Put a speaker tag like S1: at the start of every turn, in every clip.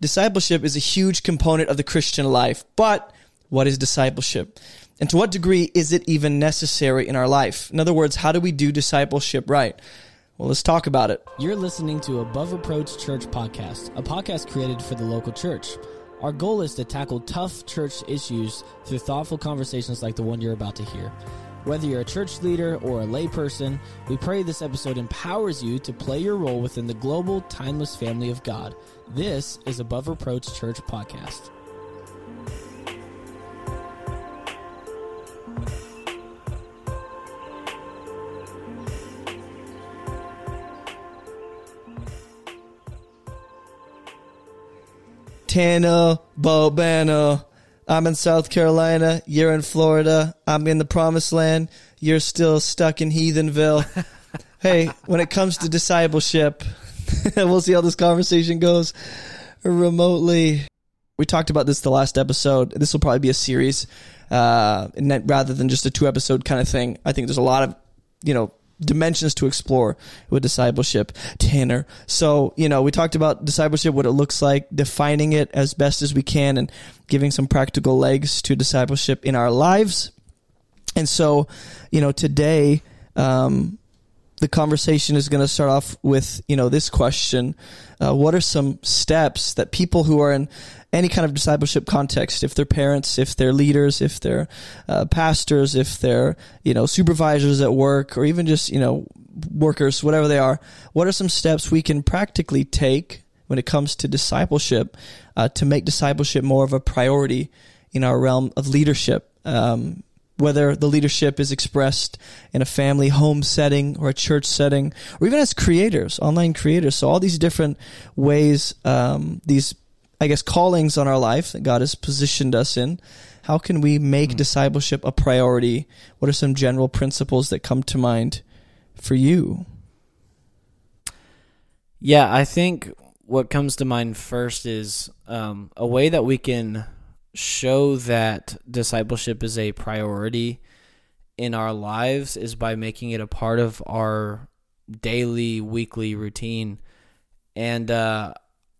S1: discipleship is a huge component of the Christian life. But what is discipleship? And to what degree is it even necessary in our life? In other words, how do we do discipleship right? Well, let's talk about it.
S2: You're listening to Above Reproach Church Podcast, a podcast created for the local church. Our goal is to tackle tough church issues through thoughtful conversations like the one you're about to hear. Whether you're a church leader or a layperson, we pray this episode empowers you to play your role within the global, timeless family of God. This is Above Reproach Church Podcast.
S1: Tana Bobana. I'm in South Carolina. You're in Florida. I'm in the promised land. You're still stuck in Heathenville. hey, when it comes to discipleship, we'll see how this conversation goes remotely. We talked about this the last episode. This will probably be a series, uh, rather than just a two episode kind of thing. I think there's a lot of, you know, dimensions to explore with discipleship, Tanner. So, you know, we talked about discipleship, what it looks like, defining it as best as we can, and giving some practical legs to discipleship in our lives. And so, you know, today, um, the conversation is going to start off with, you know, this question. Uh, what are some steps that people who are in any kind of discipleship context, if they're parents, if they're leaders, if they're uh, pastors, if they're, you know, supervisors at work, or even just, you know, workers, whatever they are, what are some steps we can practically take when it comes to discipleship uh, to make discipleship more of a priority in our realm of leadership? Um, whether the leadership is expressed in a family home setting or a church setting, or even as creators, online creators. So all these different ways, um, these I guess, callings on our life that God has positioned us in. How can we make mm. discipleship a priority? What are some general principles that come to mind for you?
S2: Yeah, I think what comes to mind first is um, a way that we can show that discipleship is a priority in our lives is by making it a part of our daily, weekly routine. And uh,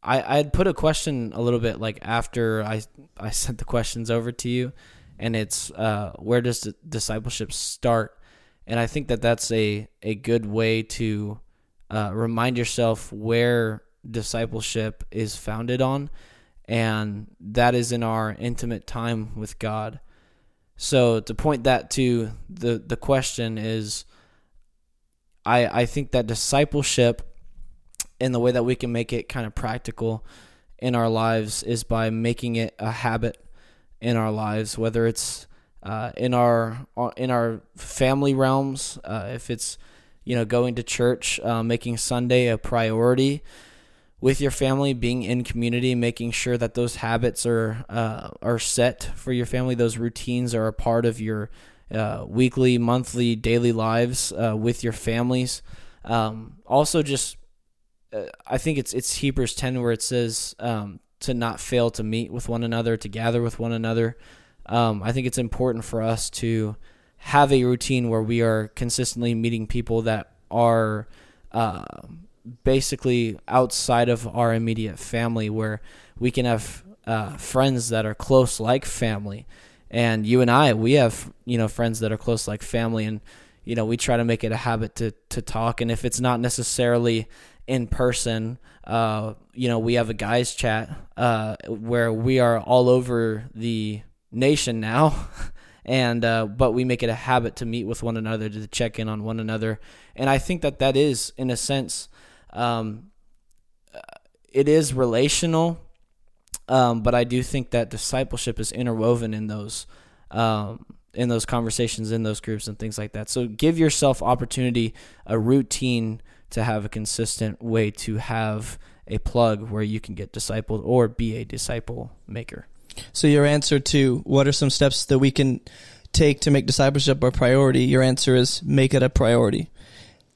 S2: I I'd put a question a little bit like after I I sent the questions over to you, and it's uh, where does discipleship start? And I think that that's a a good way to uh, remind yourself where discipleship is founded on, and that is in our intimate time with God. So to point that to the the question is, I I think that discipleship and the way that we can make it kind of practical in our lives is by making it a habit in our lives, whether it's uh, in our uh, in our family realms, uh, if it's you know going to church, uh, making Sunday a priority with your family, being in community, making sure that those habits are uh, are set for your family, those routines are a part of your uh, weekly, monthly, daily lives with your families. Um, also, just uh, I think it's it's Hebrews 10 where it says um, to not fail to meet with one another, to gather with one another. Um, I think it's important for us to have a routine where we are consistently meeting people that are uh, basically outside of our immediate family, where we can have uh, friends that are close like family. And you and I, we have you know friends that are close like family, and you know we try to make it a habit to to talk. And if it's not necessarily in person. Uh, you know, we have a guys chat uh, where we are all over the nation now. and uh, but we make it a habit to meet with one another to check in on one another and i think that that is in a sense um, it is relational um, but i do think that discipleship is interwoven in those um, in those conversations in those groups and things like that so give yourself opportunity a routine to have a consistent way to have a plug where you can get discipled or be a disciple maker.
S1: So your answer to what are some steps that we can take to make discipleship a priority? Your answer is make it a priority.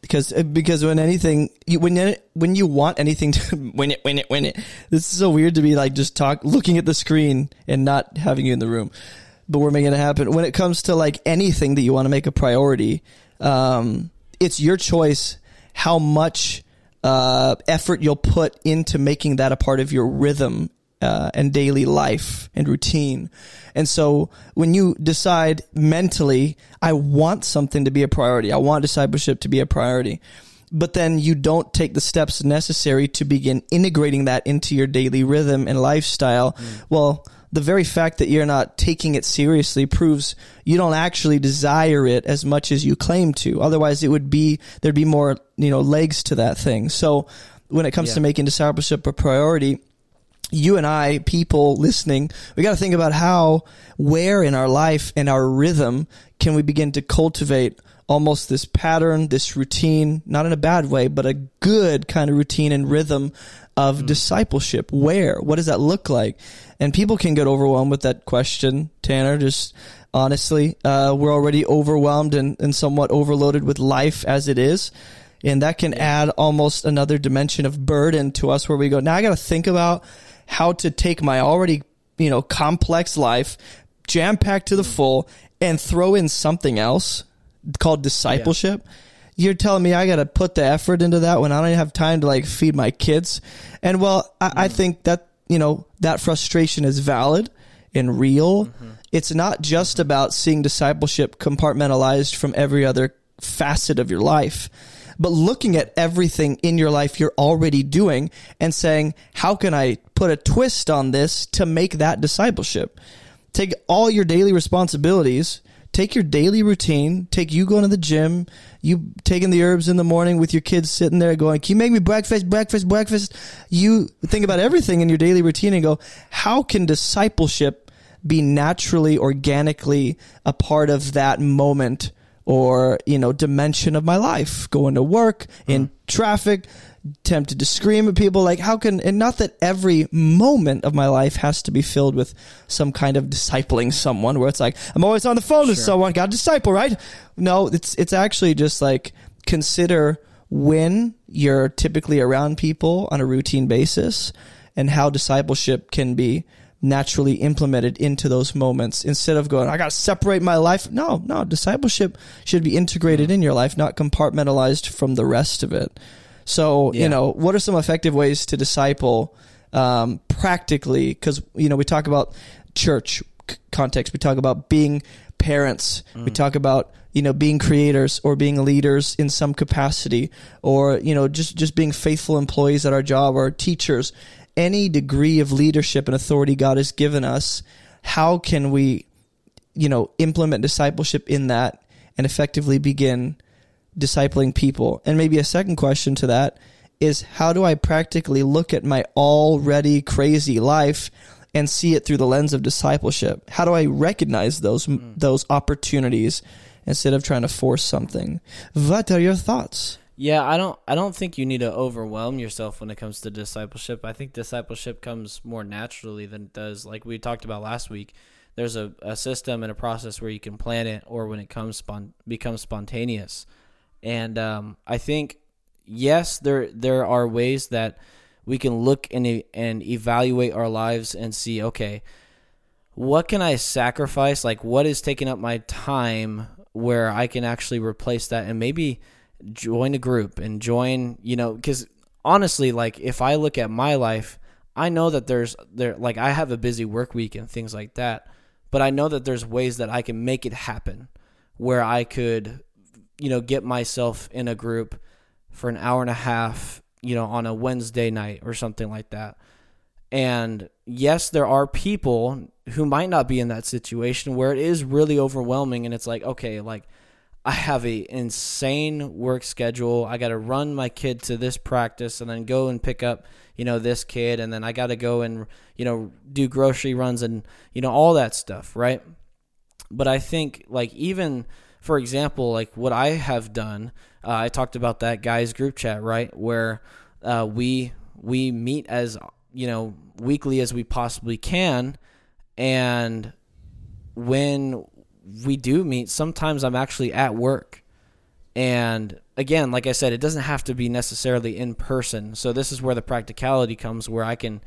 S1: Because uh, because when anything when you, when you want anything to win it win it win it this is so weird to be like just talk looking at the screen and not having you in the room but we're making it happen when it comes to like anything that you want to make a priority um, it's your choice how much uh, effort you'll put into making that a part of your rhythm uh, and daily life and routine. And so when you decide mentally, I want something to be a priority, I want discipleship to be a priority, but then you don't take the steps necessary to begin integrating that into your daily rhythm and lifestyle, mm. well, the very fact that you're not taking it seriously proves you don't actually desire it as much as you claim to. Otherwise, it would be, there'd be more, you know, legs to that thing. So when it comes yeah. to making discipleship a priority, you and I, people listening, we got to think about how, where in our life and our rhythm can we begin to cultivate almost this pattern, this routine, not in a bad way, but a good kind of routine and rhythm of mm. discipleship. Where? What does that look like? And people can get overwhelmed with that question, Tanner, just honestly. Uh, we're already overwhelmed and, and somewhat overloaded with life as it is. And that can add almost another dimension of burden to us where we go, now I got to think about how to take my already, you know, complex life, jam packed to the mm. full, and throw in something else called discipleship. Yeah. You're telling me I got to put the effort into that when I don't have time to like feed my kids. And well, I, mm. I think that, you know, that frustration is valid and real. Mm-hmm. It's not just mm-hmm. about seeing discipleship compartmentalized from every other facet of your life, but looking at everything in your life you're already doing and saying, how can I put a twist on this to make that discipleship? Take all your daily responsibilities take your daily routine, take you going to the gym, you taking the herbs in the morning with your kids sitting there going, Can you make me breakfast, breakfast, breakfast? You think about everything in your daily routine and go, How can discipleship be naturally, organically a part of that moment or, you know, dimension of my life? Going to work, in mm. traffic, tempted to scream at people. Like, how can, and not that every moment of my life has to be filled with some kind of discipling someone where it's like, I'm always on the phone with someone, got disciple, right? No, it's, it's actually just like consider when you're typically around people on a routine basis and how discipleship can be naturally implemented into those moments instead of going, I got to separate my life. No, no, discipleship should be integrated mm. in your life, not compartmentalized from the rest of it. So, yeah. you know, what are some effective ways to disciple um, practically? Because, you know, we talk about church c- context, we talk about being parents, mm. we talk about you know being creators or being leaders in some capacity or you know just just being faithful employees at our job or teachers any degree of leadership and authority God has given us how can we you know implement discipleship in that and effectively begin discipling people? And maybe a second question to that is how do I practically look at my already crazy life and see it through the lens of discipleship? How do I recognize those mm. those opportunities instead of trying to force something? What are your thoughts?
S2: Yeah, I don't I don't think you need to overwhelm yourself when it comes to discipleship. I think discipleship comes more naturally than it does like we talked about last week. There's a, a system and a process where you can plan it or when it comes spon- becomes spontaneous. And um, I think yes, there there are ways that we can look and and evaluate our lives and see okay, what can I sacrifice? Like what is taking up my time where I can actually replace that and maybe join a group and join, you know, cuz honestly like if I look at my life, I know that there's there like I have a busy work week and things like that, but I know that there's ways that I can make it happen where I could you know, get myself in a group for an hour and a half, you know, on a Wednesday night or something like that. And yes, there are people who might not be in that situation where it is really overwhelming and it's like, okay, like I have a insane work schedule. I got to run my kid to this practice and then go and pick up, you know, this kid and then I got to go and, you know, do grocery runs and, you know, all that stuff, right? But I think like even for example, like what I have done, uh, I talked about that guys group chat, right, where uh, we we meet as you know weekly as we possibly can, and when we do meet, sometimes I'm actually at work, and again, like I said, it doesn't have to be necessarily in person. So this is where the practicality comes, where I can,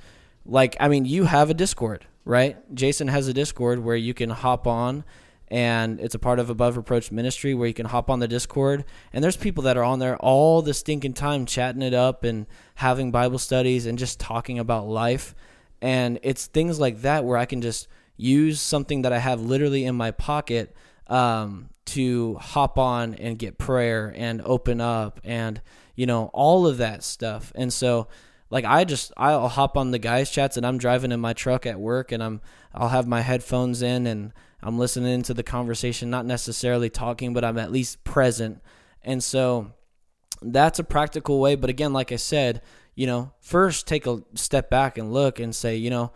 S2: like, I mean, you have a Discord, right? Jason has a Discord where you can hop on and it's a part of Above Reproach Ministry where you can hop on the Discord. And there's people that are on there all the stinking time chatting it up and having Bible studies and just talking about life. And it's things like that where I can just use something that I have literally in my pocket um, to hop on and get prayer and open up and, you know, all of that stuff. And so, like I just I'll hop on the guys chats and I'm driving in my truck at work and I'm I'll have my headphones in and I'm listening to the conversation, not necessarily talking, but I'm at least present. And so that's a practical way. But again, like I said, you know, first take a step back and look and say, you know,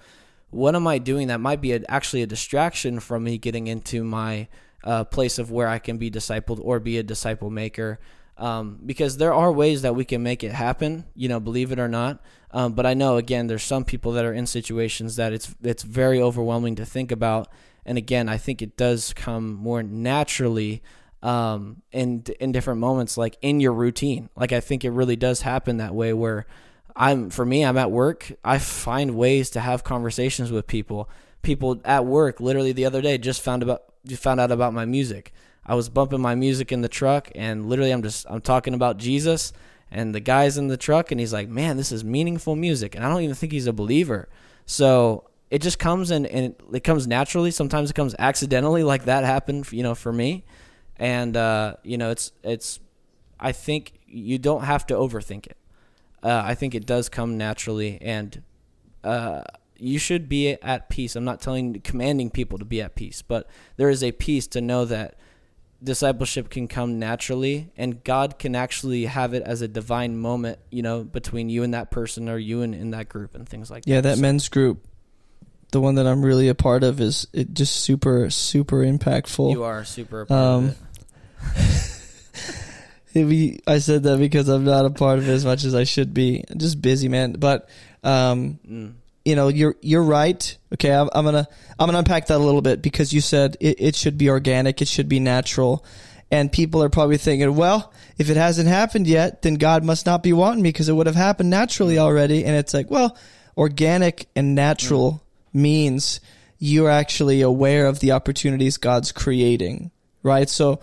S2: what am I doing that might be a, actually a distraction from me getting into my uh, place of where I can be discipled or be a disciple maker? Um, because there are ways that we can make it happen, you know, believe it or not. Um, but I know again, there's some people that are in situations that it's it's very overwhelming to think about and again, I think it does come more naturally um, in in different moments, like in your routine. Like I think it really does happen that way. Where I'm for me, I'm at work. I find ways to have conversations with people. People at work, literally the other day, just found about found out about my music. I was bumping my music in the truck, and literally, I'm just I'm talking about Jesus. And the guy's in the truck, and he's like, "Man, this is meaningful music," and I don't even think he's a believer. So it just comes and, and it comes naturally. Sometimes it comes accidentally, like that happened, you know, for me. And uh, you know, it's it's. I think you don't have to overthink it. Uh, I think it does come naturally, and uh, you should be at peace. I'm not telling, commanding people to be at peace, but there is a peace to know that discipleship can come naturally, and God can actually have it as a divine moment, you know, between you and that person, or you and in that group, and things like
S1: yeah,
S2: that.
S1: Yeah, that so. men's group the one that I'm really a part of is it just super super impactful.
S2: You are super um,
S1: it. I said that because I'm not a part of it as much as I should be. I'm just busy, man. But um, mm. you know, you're you're right. Okay, I'm, I'm, gonna I'm gonna unpack that a little bit because you said it, it should be organic, it should be natural, and people are probably thinking, well, if it hasn't happened yet, then God must not be wanting me because it would have happened naturally already. And it's like, well, organic and natural. Mm means you're actually aware of the opportunities God's creating, right? So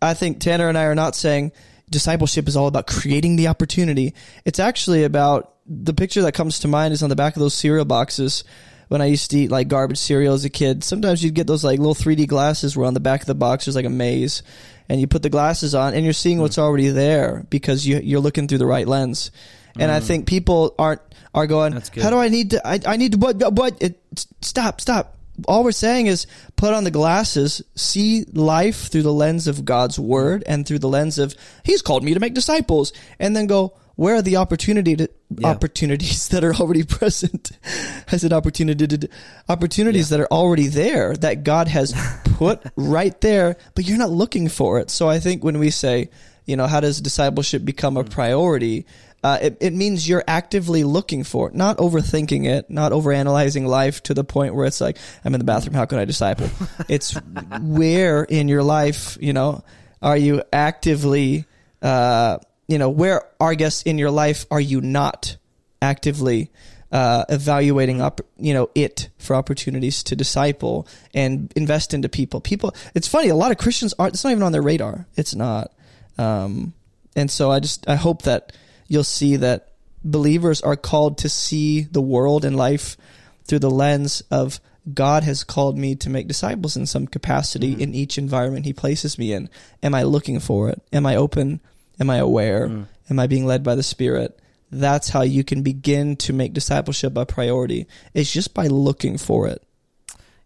S1: I think Tanner and I are not saying discipleship is all about creating the opportunity. It's actually about the picture that comes to mind is on the back of those cereal boxes. When I used to eat like garbage cereal as a kid, sometimes you'd get those like little 3D glasses where on the back of the box there's like a maze and you put the glasses on and you're seeing what's already there because you, you're looking through the right lens. And mm. I think people aren't are going, how do I need to, I, I need to, what, what, it, stop, stop. All we're saying is put on the glasses, see life through the lens of God's word and through the lens of, He's called me to make disciples. And then go, where are the opportunity to, yeah. opportunities that are already present? I said opportunity to, opportunities yeah. that are already there that God has put right there, but you're not looking for it. So I think when we say, you know, how does discipleship become a priority? Uh, it, it means you're actively looking for it, not overthinking it, not overanalyzing life to the point where it's like, I'm in the bathroom, how can I disciple? it's where in your life, you know, are you actively, uh, you know, where, I guess, in your life are you not actively uh, evaluating up, you know, it for opportunities to disciple and invest into people. People, it's funny. A lot of Christians aren't. It's not even on their radar. It's not. Um, and so I just I hope that you'll see that believers are called to see the world and life through the lens of God has called me to make disciples in some capacity mm-hmm. in each environment He places me in. Am I looking for it? Am I open? Am I aware? Mm. Am I being led by the Spirit? That's how you can begin to make discipleship a priority. It's just by looking for it.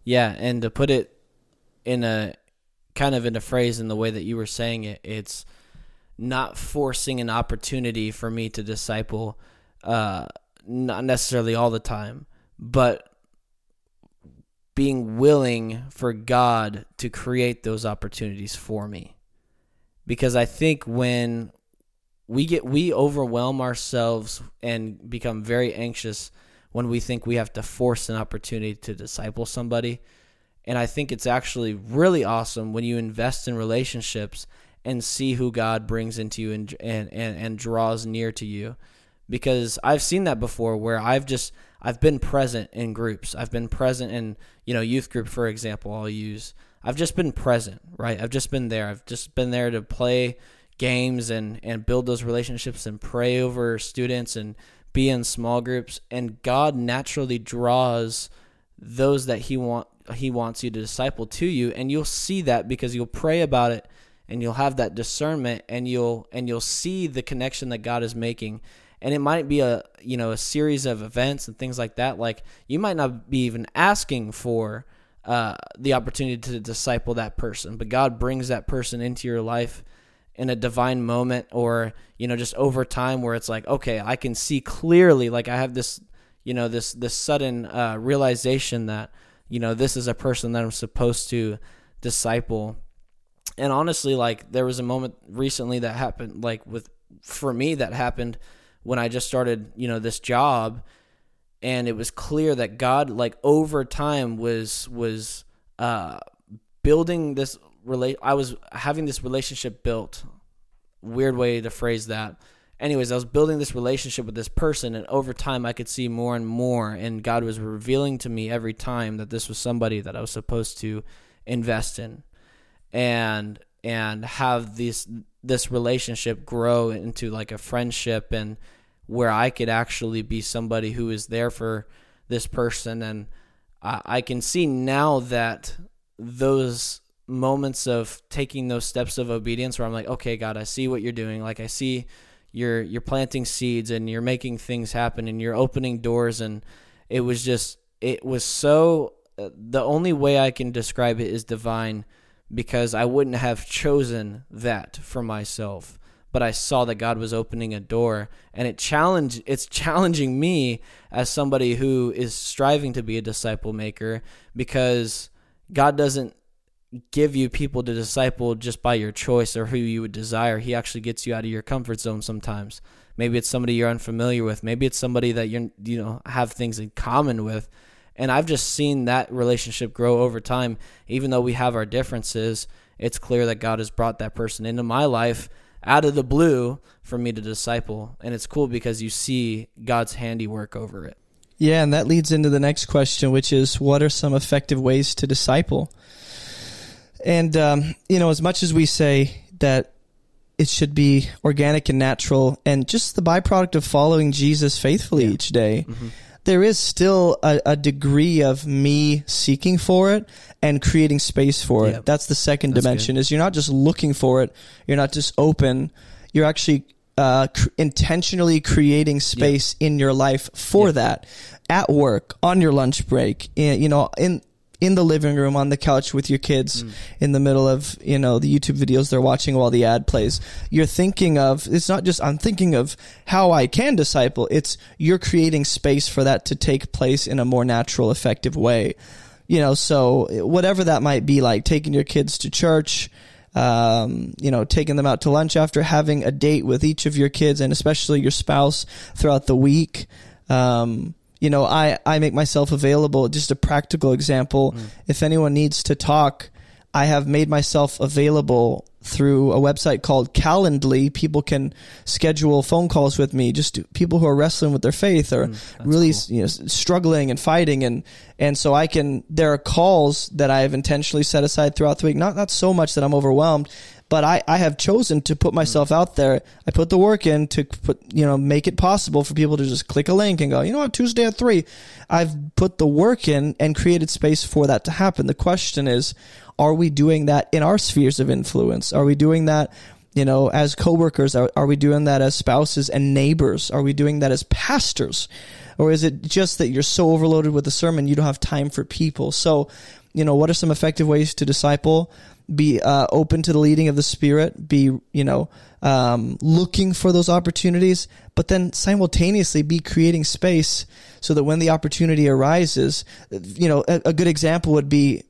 S2: Yeah, and to put it in a kind of in a phrase in the way that you were saying it, it's not forcing an opportunity for me to disciple, uh, not necessarily all the time, but being willing for God to create those opportunities for me. Because I think when we get we overwhelm ourselves and become very anxious when we think we have to force an opportunity to disciple somebody. And I think it's actually really awesome when you invest in relationships and see who God brings into you and and and, and draws near to you because I've seen that before where I've just I've been present in groups. I've been present in, you know, youth group for example, I'll use. I've just been present, right? I've just been there. I've just been there to play games and and build those relationships and pray over students and be in small groups and God naturally draws those that he want he wants you to disciple to you and you'll see that because you'll pray about it and you'll have that discernment and you'll and you'll see the connection that God is making. And it might be a you know a series of events and things like that. Like you might not be even asking for uh, the opportunity to disciple that person but God brings that person into your life in a divine moment or you know just over time where it's like okay i can see clearly like i have this you know this this sudden uh, realization that you know this is a person that i'm supposed to disciple and honestly like there was a moment recently that happened like with for me that happened when i just started you know this job and it was clear that god like over time was was uh building this relate I was having this relationship built. Weird way to phrase that. Anyways, I was building this relationship with this person and over time I could see more and more and God was revealing to me every time that this was somebody that I was supposed to invest in and and have this this relationship grow into like a friendship and where I could actually be somebody who is there for this person and I, I can see now that those moments of taking those steps of obedience where I'm like, okay, God, I see what you're doing. Like I see you're you're planting seeds and you're making things happen and you're opening doors and it was just it was so uh, the only way I can describe it is divine because I wouldn't have chosen that for myself but I saw that God was opening a door and it challenged it's challenging me as somebody who is striving to be a disciple maker because God doesn't give you people to disciple just by your choice or who you would desire. He actually gets you out of your comfort zone sometimes. Maybe it's somebody you're unfamiliar with. Maybe it's somebody that you you know have things in common with. And I've just seen that relationship grow over time. Even though we have our differences, it's clear that God has brought that person into my life out of the blue for me to disciple. And it's cool because you see God's handiwork over it.
S1: Yeah, and that leads into the next question, which is what are some effective ways to disciple? And, um, you know, as much as we say that it should be organic and natural and just the byproduct of following Jesus faithfully yeah. each day, mm-hmm. There is still a, a, degree of me seeking for it and creating space for it. Yep. That's the second That's dimension good. is you're not just looking for it. You're not just open. You're actually uh, cr- intentionally creating space yep. in your life for yep. that at work on your lunch break in, you know in in the living room on the couch with your kids mm. in the middle of you know the YouTube videos they're watching while the ad plays. You're thinking of it's not just I'm thinking of how I can disciple. It's you're creating space for that to take place in a more natural, effective way. You know, so whatever that might be like, taking your kids to church. Um, you know, taking them out to lunch after having a date with each of your kids and especially your spouse throughout the week. Um, you know, I, I make myself available. Just a practical example. Mm. If anyone needs to talk, I have made myself available through a website called Calendly. People can schedule phone calls with me, just people who are wrestling with their faith or mm, really cool. you know, struggling and fighting. And, and so I can, there are calls that I have intentionally set aside throughout the week. Not, not so much that I'm overwhelmed, but I, I have chosen to put myself mm. out there. I put the work in to put, you know, make it possible for people to just click a link and go, you know what, Tuesday at three. I've put the work in and created space for that to happen. The question is, are we doing that in our spheres of influence? Are we doing that, you know, as coworkers? Are, are we doing that as spouses and neighbors? Are we doing that as pastors? Or is it just that you're so overloaded with the sermon you don't have time for people? So, you know, what are some effective ways to disciple? Be uh, open to the leading of the Spirit, be, you know, um, looking for those opportunities, but then simultaneously be creating space so that when the opportunity arises, you know, a, a good example would be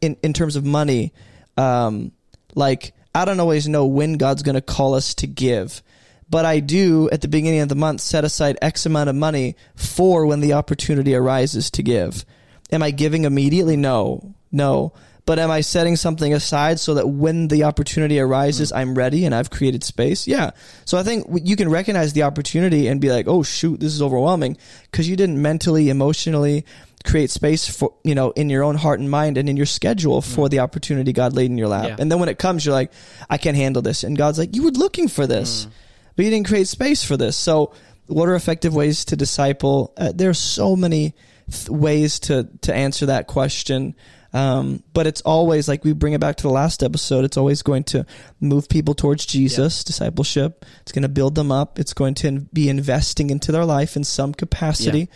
S1: in, in terms of money. Um, like, I don't always know when God's going to call us to give, but I do at the beginning of the month set aside X amount of money for when the opportunity arises to give. Am I giving immediately? No, no but am I setting something aside so that when the opportunity arises,
S2: Mm.
S1: I'm ready and I've created space? Yeah. So I think you can recognize the opportunity and be like, oh shoot, this is overwhelming because you didn't mentally, emotionally create space for, you know, in your own heart and mind and in your schedule for the opportunity God laid in your lap.
S2: Mm. Yeah.
S1: And then when it comes, you're like, I can't handle this. And God's like, you were looking for
S2: Mm.
S1: this, but you didn't create space for this. So what are effective ways to disciple? Uh, there are so many th- ways to, to answer that question. Um, but it's always like we bring it back to the last episode. It's always going to move people towards Jesus, discipleship. It's going to build them up. It's going to be investing into their life in some capacity,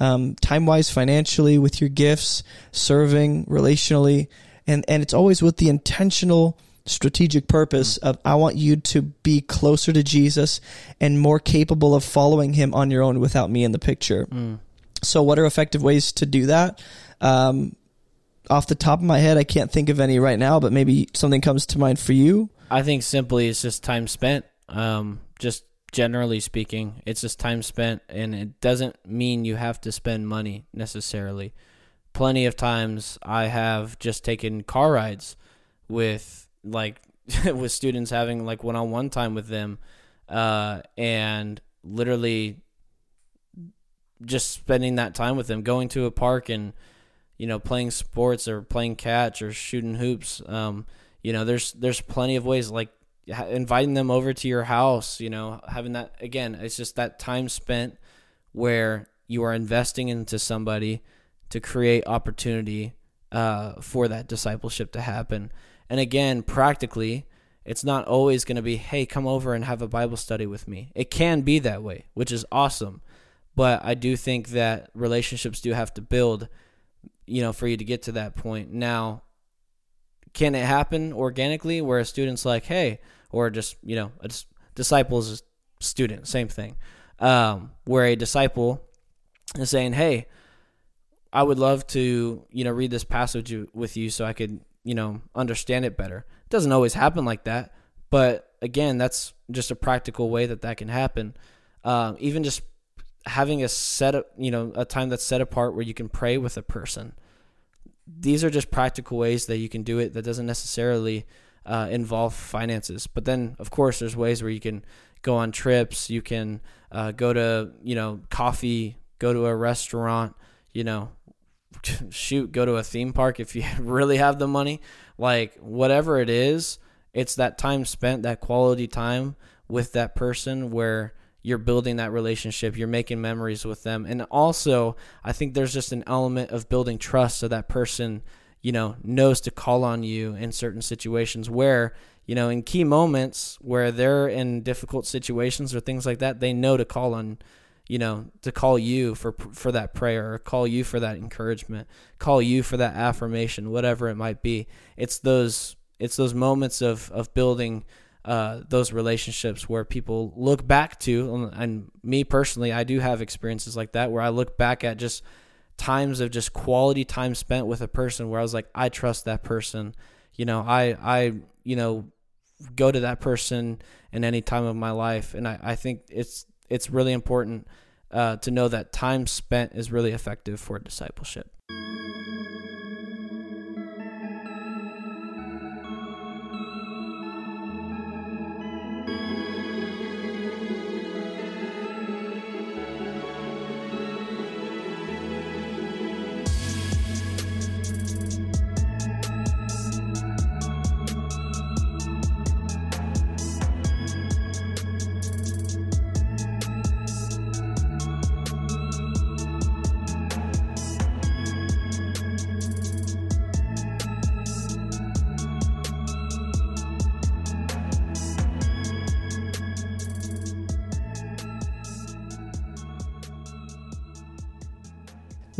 S1: um, time wise, financially, with your gifts, serving relationally. And, and it's always with the intentional strategic purpose of I want you to be closer to Jesus and more capable of following him on your own without me in the picture.
S2: Mm.
S1: So, what are effective ways to do that? Um, off the top of my head, I can't think of any right now, but maybe something comes to mind for you.
S2: I think simply it's just time spent. Um, just generally speaking, it's just time spent, and it doesn't mean you have to spend money necessarily. Plenty of times I have just taken car rides with like with students having like one on one time with them, uh, and literally just spending that time with them, going to a park and you know playing sports or playing catch or shooting hoops. Um, you know, there's there's plenty of ways like inviting them over to your house. You know, having that again, it's just that time spent where you are investing into somebody to create opportunity uh, for that discipleship to happen. And again, practically, it's not always going to be, hey, come over and have a Bible study with me. It can be that way, which is awesome. But I do think that relationships do have to build, you know, for you to get to that point. Now, can it happen organically where a student's like, hey, or just, you know, a dis- disciple is a student, same thing, um, where a disciple is saying, hey, I would love to, you know, read this passage with you so I could, you know, understand it better. It doesn't always happen like that, but again, that's just a practical way that that can happen. Um, even just having a set up, you know, a time that's set apart where you can pray with a person. These are just practical ways that you can do it that doesn't necessarily uh, involve finances. But then, of course, there's ways where you can go on trips. You can uh, go to, you know, coffee, go to a restaurant, you know, shoot, go to a theme park if you really have the money. Like, whatever it is, it's that time spent, that quality time with that person where you're building that relationship, you're making memories with them. And also, I think there's just an element of building trust so that person, you know, knows to call on you in certain situations where, you know, in key moments where they're in difficult situations or things like that, they know to call on you know, to call you for for that prayer, or call you for that encouragement, call you for that affirmation, whatever it might be. It's those it's those moments of of building uh, those relationships where people look back to, and me personally, I do have experiences like that where I look back at just times of just quality time spent with a person where I was like, I trust that person. You know, I I you know go to that person in any time of my life, and I, I think it's it's really important uh, to know that time spent is really effective for discipleship.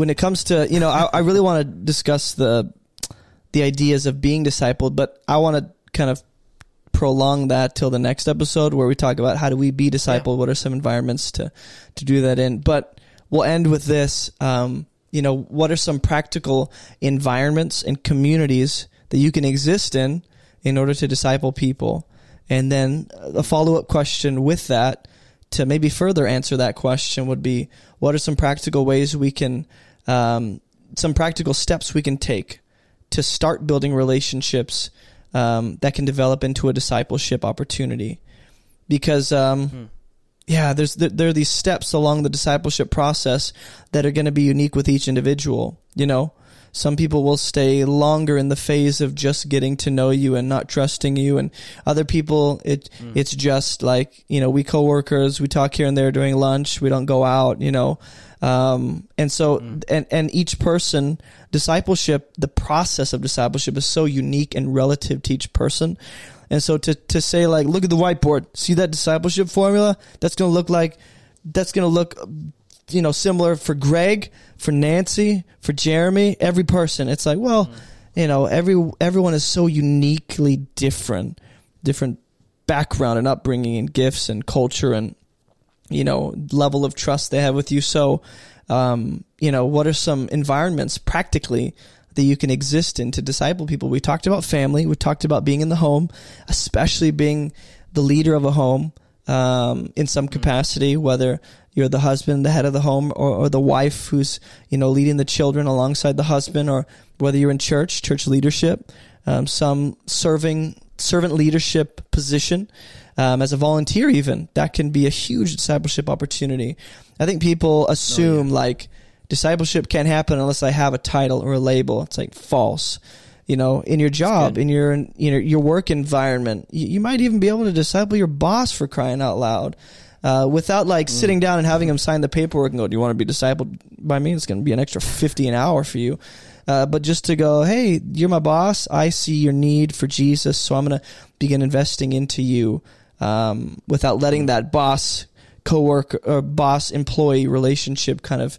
S1: When it comes to you know I, I really want to discuss the the ideas of being discipled but i want to kind of prolong that till the next episode where we talk about how do we be discipled what are some environments to to do that in. But we'll end with this um, you know what are some practical environments and communities that you can exist in in order to disciple people? And then a follow-up question with that to maybe further answer that question would be what are some practical ways we can um, some practical steps we can take to start building relationships um, that can develop into a discipleship opportunity. Because um,
S2: Hmm.
S1: yeah there's there, there are these steps along the discipleship process that are going to be unique with each individual you know? Some people will stay longer in the phase of just getting to know you and not trusting you and other people it it's just like you know we coworkers we talk here and there during lunch we don't go out you know um, and so and and each person discipleship the process of discipleship is so unique and relative to each person. And so to to say like look at the whiteboard. See that discipleship formula? That's going to look like that's going to look you know similar for Greg, for Nancy, for Jeremy, every person. It's like, well, you know, every everyone is so uniquely different, different background and upbringing and gifts and culture and you know level of trust they have with you. So, um, you know, what are some environments practically that you can exist in to disciple people? We talked about family. We talked about being in the home, especially being the leader of a home um, in some capacity, whether you're the husband, the head of the home, or, or the wife who's you know leading the children alongside the husband, or whether you're in church, church leadership, um, some serving servant leadership position. Um, as a volunteer, even that can be a huge discipleship opportunity. I think people assume like discipleship can't happen unless I have a title or a label. It's like false. You know, in your job, in your you know your work environment, you, you might even be able to disciple your boss for crying out loud, uh, without like sitting down and having him sign the paperwork and go, "Do you want to be discipled by me?" It's going to be an extra fifty an hour for you. Uh, but just to go, hey, you're my boss. I see your need for Jesus, so I'm going to begin investing into you um, without letting that boss coworker or boss employee relationship kind of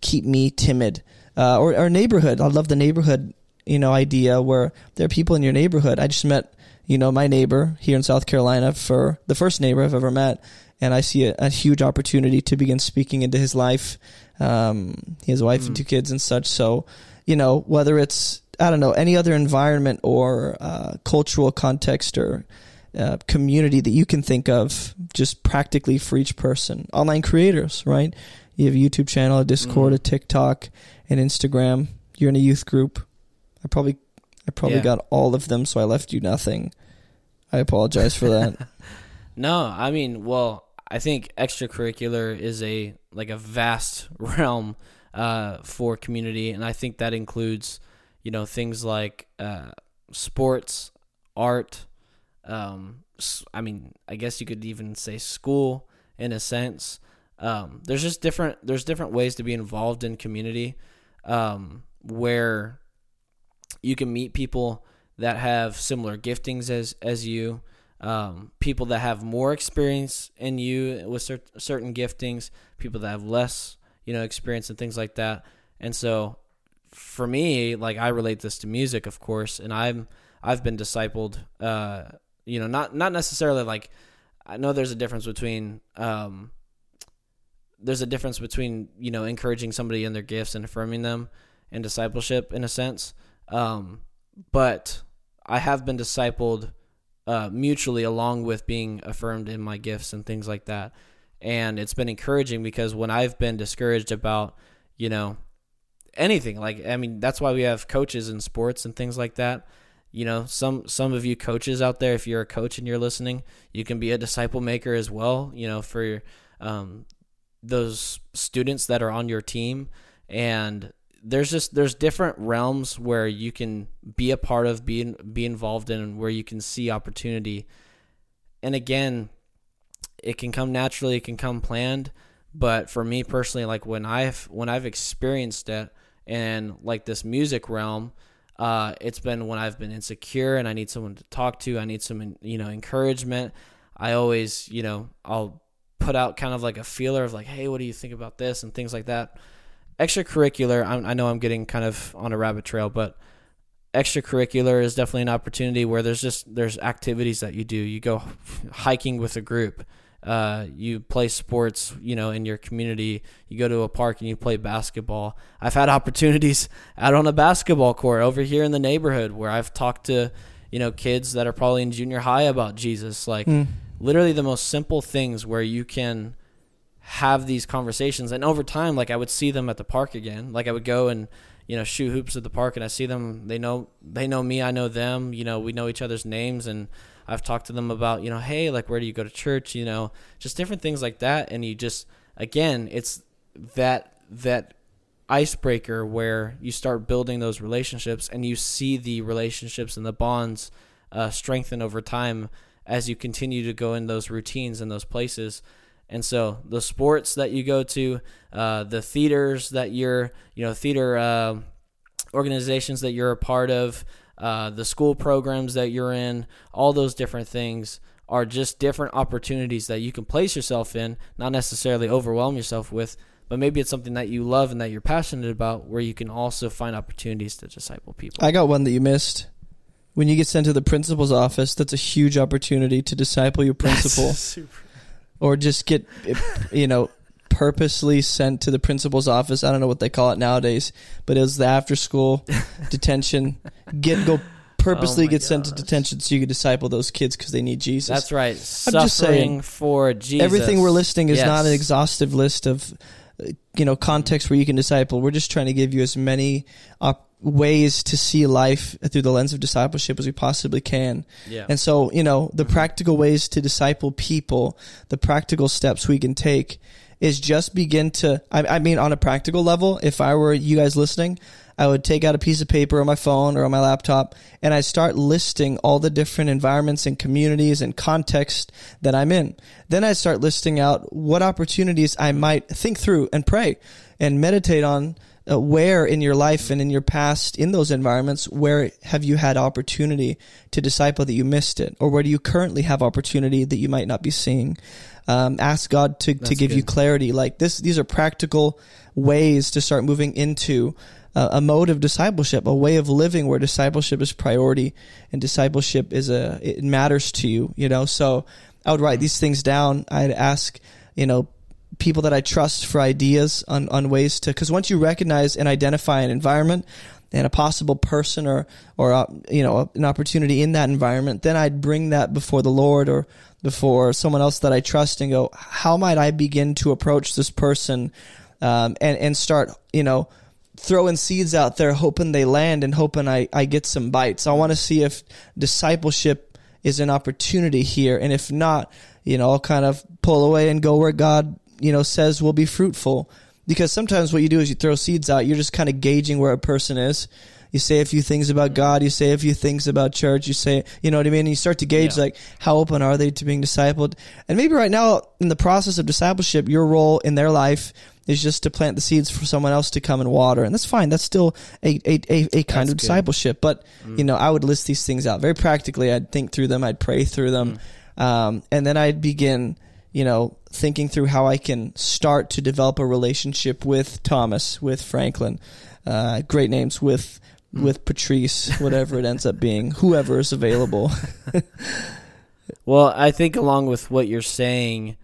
S1: keep me timid. Uh, or, or neighborhood. I love the neighborhood, you know, idea where there are people in your neighborhood. I just met, you know, my neighbor here in South Carolina for the first neighbor I've ever met. And I see a, a huge opportunity to begin speaking into his life. Um, he has a wife and two kids and such. So, you know, whether it's, I don't know, any other environment or uh, cultural context or uh, community that you can think of just practically for each person. Online creators, right? You have a YouTube channel, a Discord, a TikTok, an Instagram. You're in a youth group. I probably, I probably
S2: Yeah.
S1: got all of them, so I left you nothing. I apologize for that.
S2: No, I mean, well, I think extracurricular is a like a vast realm uh, for community, and I think that includes, you know, things like uh, sports, art. Um, I mean, I guess you could even say school in a sense. Um, there's just different. There's different ways to be involved in community, um, where you can meet people that have similar giftings as as you um, people that have more experience in you with cer- certain giftings, people that have less, you know, experience and things like that. And so, for me, like I relate this to music, of course, and I'm I've been discipled. Uh, you know, not not necessarily like I know there's a difference between um, there's a difference between you know encouraging somebody in their gifts and affirming them and discipleship in a sense. Um, but I have been discipled uh, mutually along with being affirmed in my gifts and things like that. And it's been encouraging because when I've been discouraged about, you know, anything, like I mean, that's why we have coaches in sports and things like that. You know, some some of you coaches out there, if you're a coach and you're listening, you can be a disciple maker as well. You know, for um, those students that are on your team, and there's just there's different realms where you can be a part of, be be involved in, where you can see opportunity. And again, it can come naturally, it can come planned, but for me personally, like when I've when I've experienced it, and like this music realm, uh, it's been when I've been insecure and I need someone to talk to, I need some you know encouragement. I always you know I'll put out kind of like a feeler of like, hey, what do you think about this? and things like that. Extracurricular I'm, i know i'm getting kind of on a rabbit trail but extracurricular is definitely an opportunity where there's just there's activities that you do. You go hiking with a group uh, you play sports you know in your community. You go to a park and you play basketball. I've had opportunities out on a basketball court over here in the neighborhood where i've talked to you know kids that are probably in junior high about jesus. Like literally the most simple things where you can have these conversations. And over time like i would see them at the park again. Like i would go and you know shoot hoops at the park and I see them. They know they know me. I know them. You know we know each other's names and I've talked to them about you know hey like where do you go to church you know just different things like that. And you just again it's that that icebreaker where you start building those relationships and you see the relationships and the bonds uh, strengthen over time as you continue to go in those routines and those places. And so the sports that you go to, uh, the theaters that you're, you know, theater uh, organizations that you're a part of, uh, the school programs that you're in, all those different things are just different opportunities that you can place yourself in, not necessarily overwhelm yourself with, but maybe it's something that you love and that you're passionate about where you can also find opportunities to disciple people.
S1: I got one that you missed. When you get sent to the principal's office, that's a huge opportunity to disciple your principal. or just get you know purposely sent to the principal's office. I don't know what they call it nowadays, but it was the after school detention. Get go purposely oh get gosh. sent to detention so you can disciple those kids because they need Jesus.
S2: That's right. I'm Suffering just saying for Jesus.
S1: Everything we're listing is yes. not an exhaustive list of uh, you know context where you can disciple. We're just trying to give you as many op- ways to see life through the lens of discipleship as we possibly can. Yeah. And so, you know, the mm-hmm. practical ways to disciple people, the practical steps we can take is just begin to, I, I mean, on a practical level, if I were you guys listening, I would take out a piece of paper on my phone or on my laptop and I start listing all the different environments and communities and context that I'm in. Then I start listing out what opportunities I might think through and pray and meditate on uh, where in your life and in your past in those environments where have you had opportunity to disciple that you missed it? Or where do you currently have opportunity that you might not be seeing? Um, ask god to, to give good. you clarity. Like this these are practical ways to start moving into uh, a mode of discipleship a way of living where discipleship is priority and discipleship is a it matters to you you know? So i would write these things down. I'd ask you know people that I trust for ideas on, on ways to, because once you recognize and identify an environment and a possible person or, or, uh, you know, an opportunity in that environment, then I'd bring that before the Lord or before someone else that I trust and go, how might I begin to approach this person, um, and, and start, you know, throwing seeds out there, hoping they land and hoping I, I get some bites. I want to see if discipleship is an opportunity here. And if not, you know, I'll kind of pull away and go where God you know says will be fruitful. Because sometimes what you do is you throw seeds out you're just kind of gauging where a person is. You say a few things about god you say a few things about church you say you know what i mean? And you start to gauge yeah. like how open are they to being discipled? And maybe right now in the process of discipleship your role in their life is just to plant the seeds for someone else to come and water. And that's fine. That's still a, a, a, a kind that's of discipleship. But mm. you know i would list these things out very practically. I'd think through them. I'd pray through them. Mm. um, and then i'd begin you know, thinking through how I can start to develop a relationship with Thomas, with Franklin, uh, great names with mm. with Patrice, whatever it ends up being, whoever is available.
S2: well, I think along with what you're saying,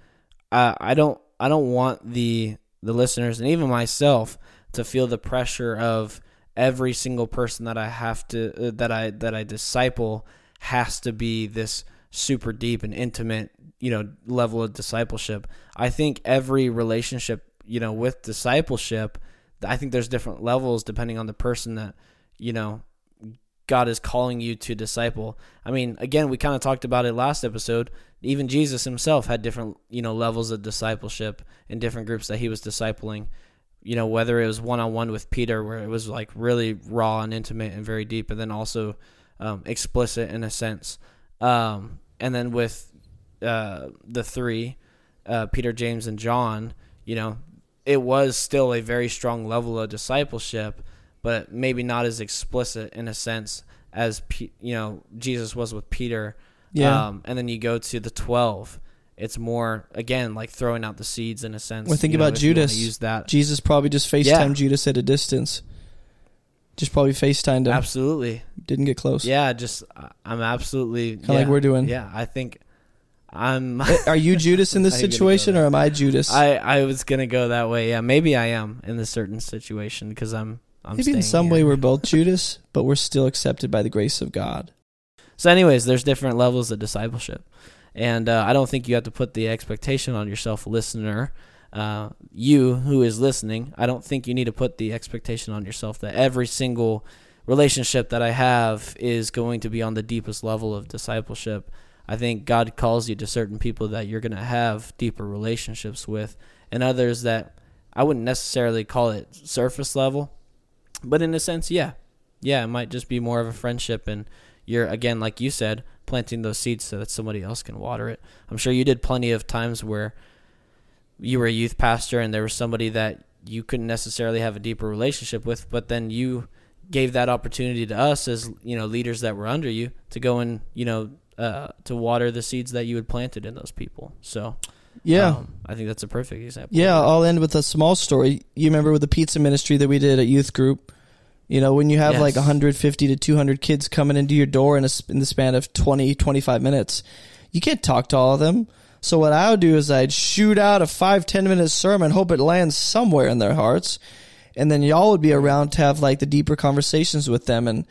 S2: uh, I don't I don't want the the listeners and even myself to feel the pressure of every single person that I have to uh, that I that I disciple has to be this super deep and intimate you know level of discipleship. I think every relationship, you know, with discipleship, I think there's different levels depending on the person that, you know, God is calling you to disciple. I mean, again, we kind of talked about it last episode. Even Jesus himself had different, you know, levels of discipleship in different groups that he was discipling. You know, whether it was one on one with Peter, where it was like really raw and intimate and very deep, and then also um, explicit in a sense. Um, and then with uh, the three, uh, Peter, James, and John, you know, it was still a very strong level of discipleship, but maybe not as explicit in a sense as you know Jesus was with Peter. Yeah. Um, and then you go to the twelve. It's more again like throwing out the seeds in a sense.
S1: Well, think about know, Judas. Use that. Jesus probably just FaceTime yeah. Judas at a distance. Just probably FaceTimed him.
S2: Absolutely.
S1: Didn't get close.
S2: Yeah, just I'm absolutely
S1: kind of yeah, like we're doing.
S2: Yeah, I think I'm.
S1: Are you Judas in this situation, or am I Judas?
S2: I I was gonna go that way. Yeah, maybe I am in this certain situation because I'm. I'm
S1: maybe in some
S2: here.
S1: way we're both Judas, but we're still accepted by the grace of God.
S2: So, anyways, there's different levels of discipleship, and uh, I don't think you have to put the expectation on yourself, listener, uh, you who is listening, I don't think you need to put the expectation on yourself that every single relationship that I have is going to be on the deepest level of discipleship. I think God calls you to certain people that you're going to have deeper relationships with, and others that I wouldn't necessarily call it surface level, but in a sense, yeah, yeah, it might just be more of a friendship, and you're again, like you said, planting those seeds so that somebody else can water it. I'm sure you did plenty of times where you were a youth pastor and there was somebody that you couldn't necessarily have a deeper relationship with, but then you gave that opportunity to us as you know leaders that were under you to go and you know uh, to water the seeds that you had planted in those people. So
S1: Yeah.
S2: um, I think that's a perfect example.
S1: Yeah, I'll end with a small story. You remember with the pizza ministry that we did at youth group? You know, when you have
S2: Yes.
S1: like 150 to 200 kids coming into your door in, a, in the span of 20, 25 minutes, you can't talk to all of them. So what I would do is I'd shoot out a five ten minute sermon, hope it lands somewhere in their hearts. And then y'all would be around to have like the deeper conversations with them. And,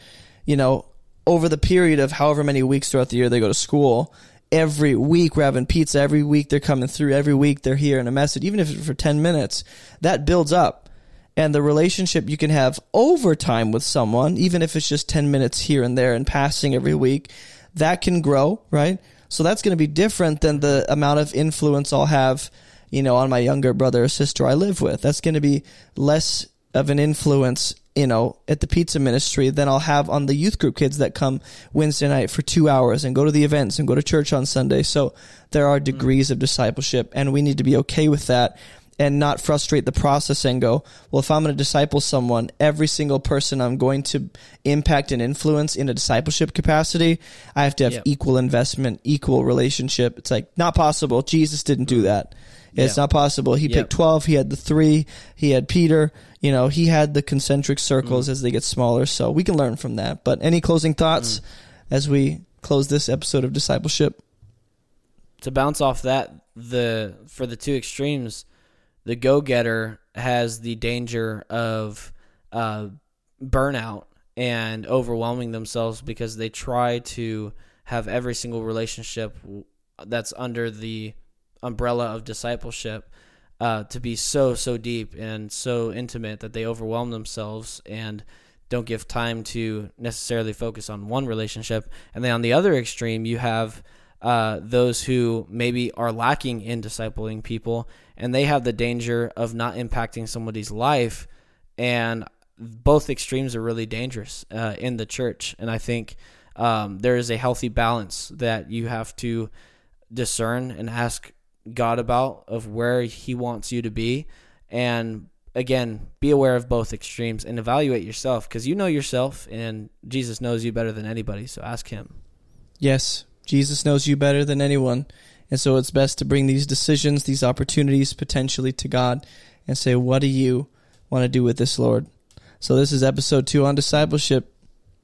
S1: you know, over the period of however many weeks throughout the year they go to school, every week we're having pizza. Every week they're coming through. Every week they're hearing a message, even if it's for 10 minutes. That builds up. And the relationship you can have over time with someone, even if it's just 10 minutes here and there and passing every week, that can grow, right? So that's going to be different than the amount of influence I'll have, you know, on my younger brother or sister I live with. That's going to be less of an influence, you know, at the pizza ministry than I'll have on the youth group kids that come Wednesday night for two hours and go to the events and go to church on Sunday. So there are degrees of discipleship and we need to be okay with that and not frustrate the process and go, well, if I'm going to disciple someone, every single person I'm going to impact and influence in a discipleship capacity, I have to have
S2: Yep.
S1: equal investment, equal relationship. It's like not possible. Jesus didn't do that. It's
S2: Yeah.
S1: not possible. He
S2: Yep.
S1: picked 12. He had the three. He had Peter. You know, he had the concentric circles
S2: Mm.
S1: as they get smaller. So we can learn from that. But any closing thoughts
S2: Mm.
S1: as we close this episode of discipleship?
S2: to bounce off that, the for the two extremes, the go getter has the danger of uh, burnout and overwhelming themselves because they try to have every single relationship that's under the umbrella of discipleship uh, to be so so deep and so intimate that they overwhelm themselves and don't give time to necessarily focus on one relationship. And then on the other extreme, you have uh, those who maybe are lacking in discipling people, and they have the danger of not impacting somebody's life. And both extremes are really dangerous uh, in the church. And I think um, there is a healthy balance that you have to discern and ask God about of where He wants you to be. And again, be aware of both extremes and evaluate yourself because you know yourself and Jesus knows you better than anybody. So ask Him.
S1: Yes, Jesus knows you better than anyone. And so it's best to bring these decisions, these opportunities potentially to God and say, What do you want to do with this, Lord? So this is episode two on discipleship.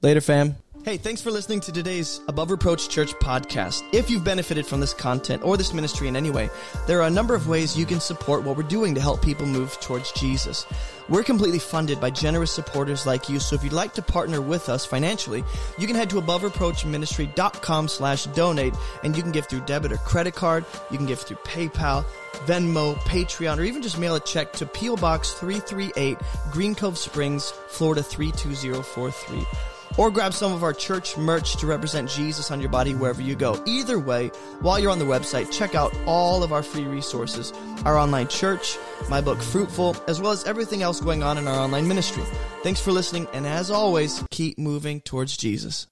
S1: Later, fam. Hey, thanks for listening to today's Above Reproach Church podcast. If you've benefited from this content or this ministry in any way, there are a number of ways you can support what we're doing to help people move towards Jesus. We're completely funded by generous supporters like you, so if you'd like to partner with us financially, you can head to abovereproachministry.com slash donate, and you can give through debit or credit card, you can give through PayPal, Venmo, Patreon, or even just mail a check to P.O. Box 338, Green Cove Springs, Florida 32043 or grab some of our church merch to represent Jesus on your body wherever you go. Either way, while you're on the website, check out all of our free resources our online church, my book Fruitful, as well as everything else going on in our online ministry. Thanks for listening, and as always, keep moving towards Jesus.